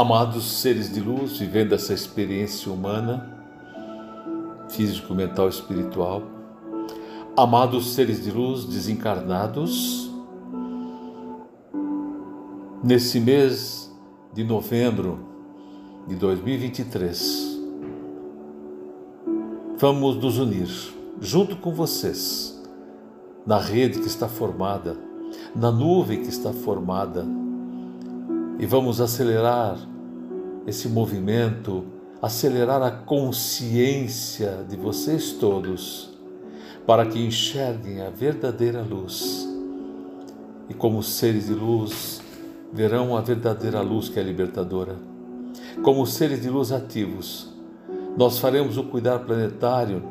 Amados seres de luz, vivendo essa experiência humana, físico, mental, espiritual, amados seres de luz desencarnados, nesse mês de novembro de 2023, vamos nos unir junto com vocês na rede que está formada, na nuvem que está formada e vamos acelerar esse movimento, acelerar a consciência de vocês todos, para que enxerguem a verdadeira luz. E como seres de luz, verão a verdadeira luz que é libertadora. Como seres de luz ativos, nós faremos o cuidar planetário.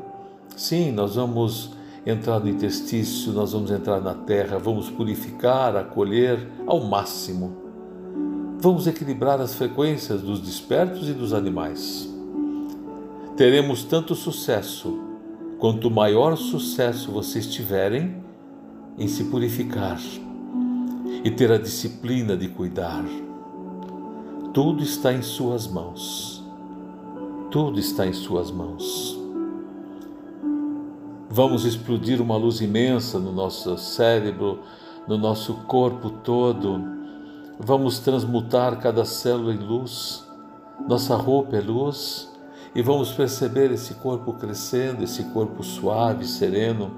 Sim, nós vamos entrar no interstício, nós vamos entrar na terra, vamos purificar, acolher ao máximo vamos equilibrar as frequências dos despertos e dos animais. Teremos tanto sucesso quanto maior sucesso vocês tiverem em se purificar e ter a disciplina de cuidar. Tudo está em Suas mãos. Tudo está em Suas mãos. Vamos explodir uma luz imensa no nosso cérebro, no nosso corpo todo Vamos transmutar cada célula em luz, nossa roupa é luz, e vamos perceber esse corpo crescendo, esse corpo suave, sereno.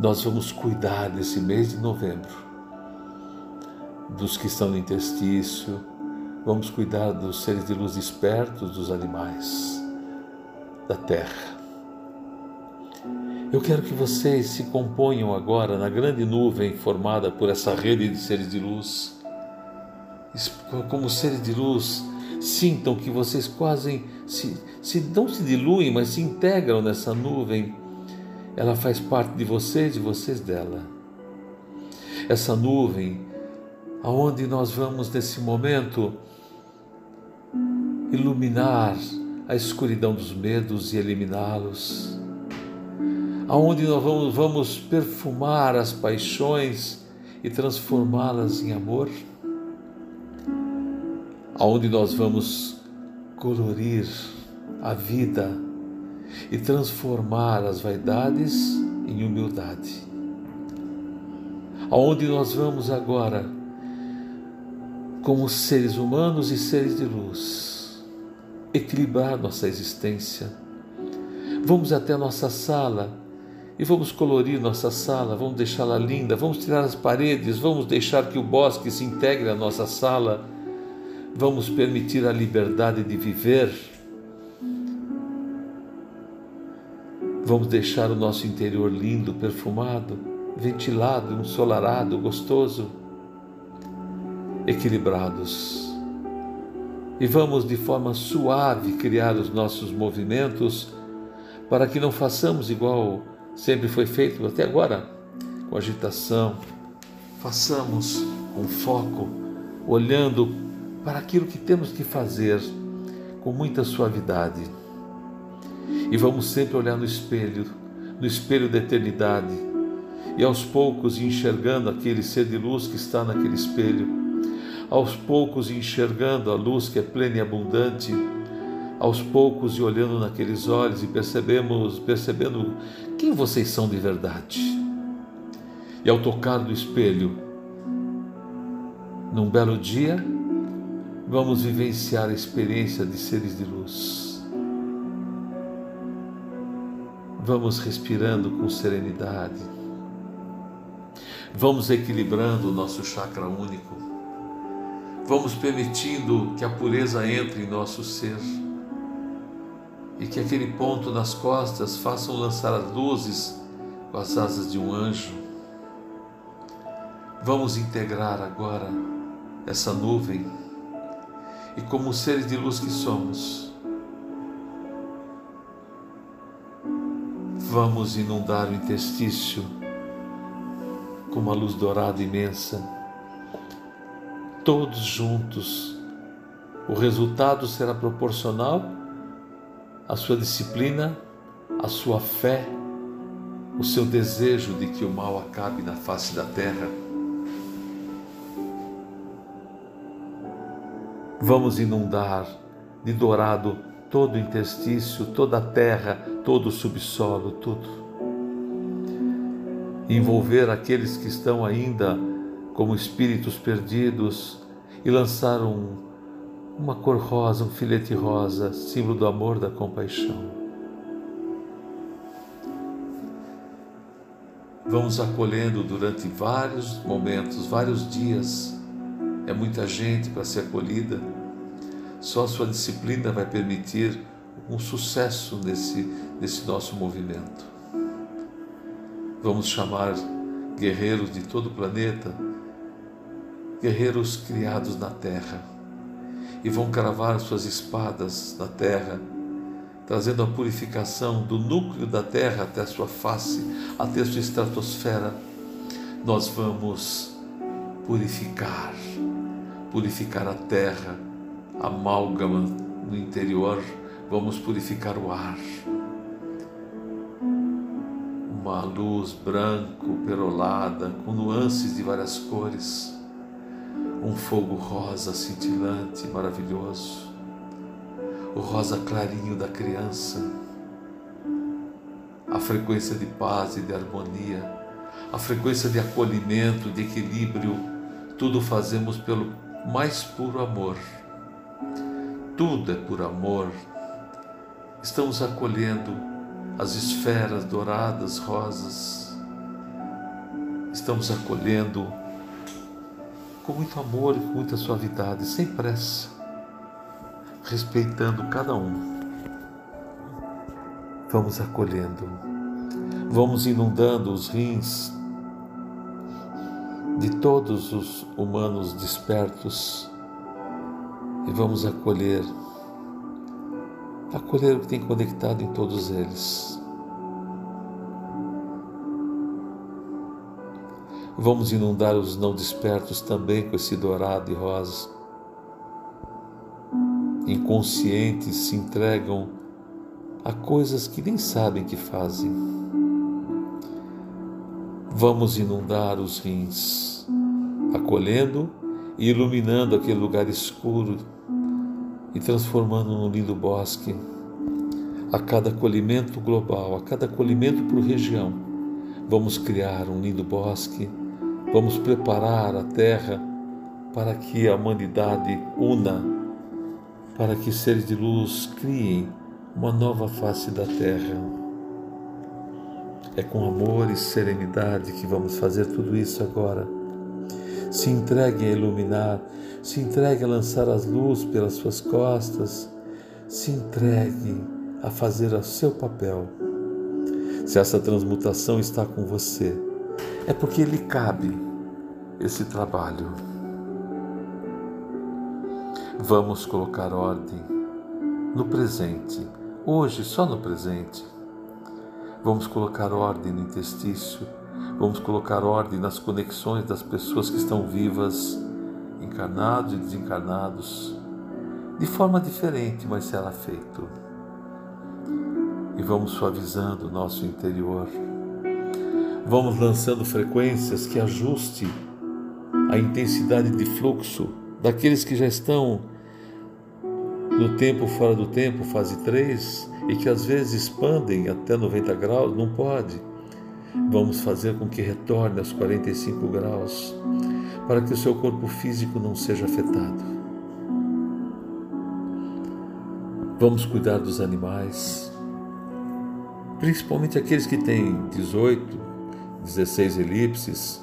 Nós vamos cuidar desse mês de novembro, dos que estão no interstício, vamos cuidar dos seres de luz despertos, dos animais, da terra. Eu quero que vocês se componham agora na grande nuvem formada por essa rede de seres de luz. Como seres de luz, sintam que vocês quase se, se não se diluem, mas se integram nessa nuvem. Ela faz parte de vocês e vocês dela. Essa nuvem, aonde nós vamos nesse momento iluminar a escuridão dos medos e eliminá-los aonde nós vamos, vamos perfumar as paixões e transformá-las em amor, aonde nós vamos colorir a vida e transformar as vaidades em humildade. Aonde nós vamos agora, como seres humanos e seres de luz, equilibrar nossa existência. Vamos até a nossa sala e vamos colorir nossa sala, vamos deixá-la linda, vamos tirar as paredes, vamos deixar que o bosque se integre à nossa sala, vamos permitir a liberdade de viver. Vamos deixar o nosso interior lindo, perfumado, ventilado, ensolarado, gostoso, equilibrados. E vamos de forma suave criar os nossos movimentos para que não façamos igual sempre foi feito até agora com agitação. Façamos com foco, olhando para aquilo que temos que fazer com muita suavidade. E vamos sempre olhar no espelho, no espelho da eternidade, e aos poucos enxergando aquele ser de luz que está naquele espelho, aos poucos enxergando a luz que é plena e abundante aos poucos e olhando naqueles olhos e percebemos, percebendo quem vocês são de verdade. E ao tocar do espelho, num belo dia, vamos vivenciar a experiência de seres de luz. Vamos respirando com serenidade. Vamos equilibrando o nosso chakra único. Vamos permitindo que a pureza entre em nosso ser e que aquele ponto nas costas façam lançar as luzes com as asas de um anjo. Vamos integrar agora essa nuvem e, como seres de luz que somos, vamos inundar o interstício com uma luz dourada imensa, todos juntos. O resultado será proporcional a sua disciplina, a sua fé, o seu desejo de que o mal acabe na face da terra. Vamos inundar de dourado todo o interstício, toda a terra, todo o subsolo, tudo. Envolver aqueles que estão ainda como espíritos perdidos e lançar um, uma cor rosa, um filete rosa, símbolo do amor, da compaixão. Vamos acolhendo durante vários momentos, vários dias. É muita gente para ser acolhida. Só a sua disciplina vai permitir um sucesso nesse, nesse nosso movimento. Vamos chamar guerreiros de todo o planeta, guerreiros criados na terra, e vão cravar suas espadas na terra trazendo a purificação do núcleo da Terra até a sua face, até a sua estratosfera, nós vamos purificar, purificar a terra, amálgama no interior, vamos purificar o ar. Uma luz branco, perolada, com nuances de várias cores, um fogo rosa cintilante, maravilhoso o rosa clarinho da criança, a frequência de paz e de harmonia, a frequência de acolhimento, de equilíbrio, tudo fazemos pelo mais puro amor. Tudo é por amor. Estamos acolhendo as esferas douradas, rosas. Estamos acolhendo com muito amor e com muita suavidade, sem pressa respeitando cada um. Vamos acolhendo, vamos inundando os rins de todos os humanos despertos e vamos acolher, acolher o que tem conectado em todos eles. Vamos inundar os não despertos também com esse dourado e rosa inconscientes se entregam a coisas que nem sabem que fazem. Vamos inundar os rins, acolhendo e iluminando aquele lugar escuro e transformando num lindo bosque. A cada acolhimento global, a cada acolhimento por região, vamos criar um lindo bosque, vamos preparar a terra para que a humanidade una para que seres de luz criem uma nova face da terra. É com amor e serenidade que vamos fazer tudo isso agora. Se entregue a iluminar, se entregue a lançar as luzes pelas suas costas, se entregue a fazer o seu papel. Se essa transmutação está com você, é porque lhe cabe esse trabalho. Vamos colocar ordem no presente, hoje, só no presente. Vamos colocar ordem no interstício, vamos colocar ordem nas conexões das pessoas que estão vivas, encarnados e desencarnados, de forma diferente, mas será feito. E vamos suavizando o nosso interior. Vamos lançando frequências que ajuste a intensidade de fluxo daqueles que já estão no tempo fora do tempo, fase 3, e que às vezes expandem até 90 graus, não pode. Vamos fazer com que retorne aos 45 graus, para que o seu corpo físico não seja afetado. Vamos cuidar dos animais, principalmente aqueles que têm 18, 16 elipses,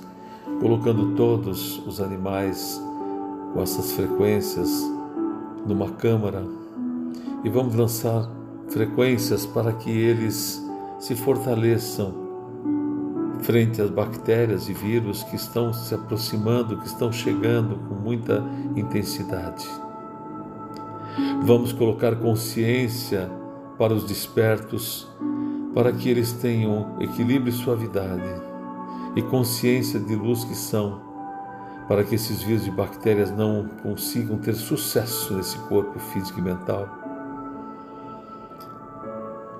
colocando todos os animais com essas frequências numa câmara e vamos lançar frequências para que eles se fortaleçam frente às bactérias e vírus que estão se aproximando, que estão chegando com muita intensidade. Vamos colocar consciência para os despertos, para que eles tenham equilíbrio e suavidade e consciência de luz que são para que esses vírus e bactérias não consigam ter sucesso nesse corpo físico e mental.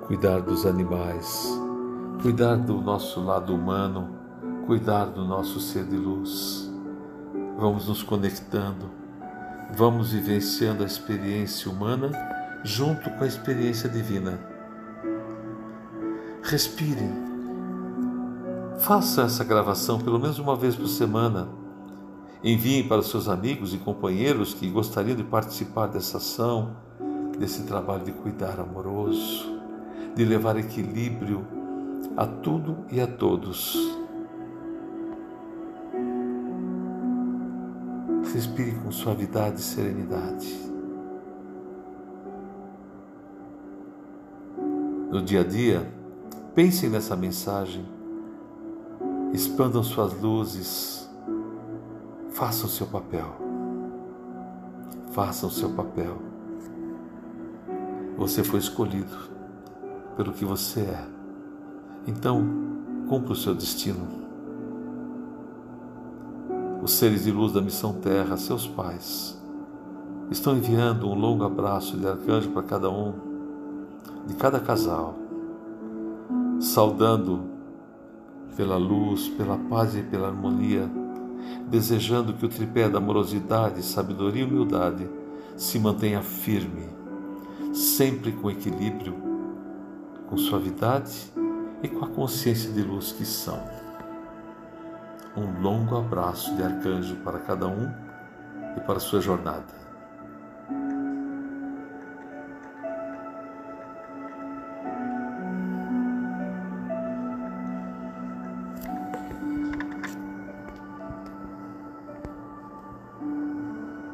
Cuidar dos animais, cuidar do nosso lado humano, cuidar do nosso ser de luz. Vamos nos conectando, vamos vivenciando a experiência humana junto com a experiência divina. Respire. Faça essa gravação pelo menos uma vez por semana. Enviem para os seus amigos e companheiros que gostariam de participar dessa ação, desse trabalho de cuidar amoroso, de levar equilíbrio a tudo e a todos. Respire com suavidade e serenidade. No dia a dia, pensem nessa mensagem, expandam suas luzes, façam o seu papel. Façam o seu papel. Você foi escolhido pelo que você é. Então, cumpra o seu destino os seres de luz da Missão Terra, seus pais, estão enviando um longo abraço de arcanjo para cada um, de cada casal, saudando pela luz, pela paz e pela harmonia, desejando que o tripé da amorosidade, sabedoria e humildade se mantenha firme, sempre com equilíbrio, com suavidade e com a consciência de luz que são um longo abraço de arcanjo para cada um e para sua jornada.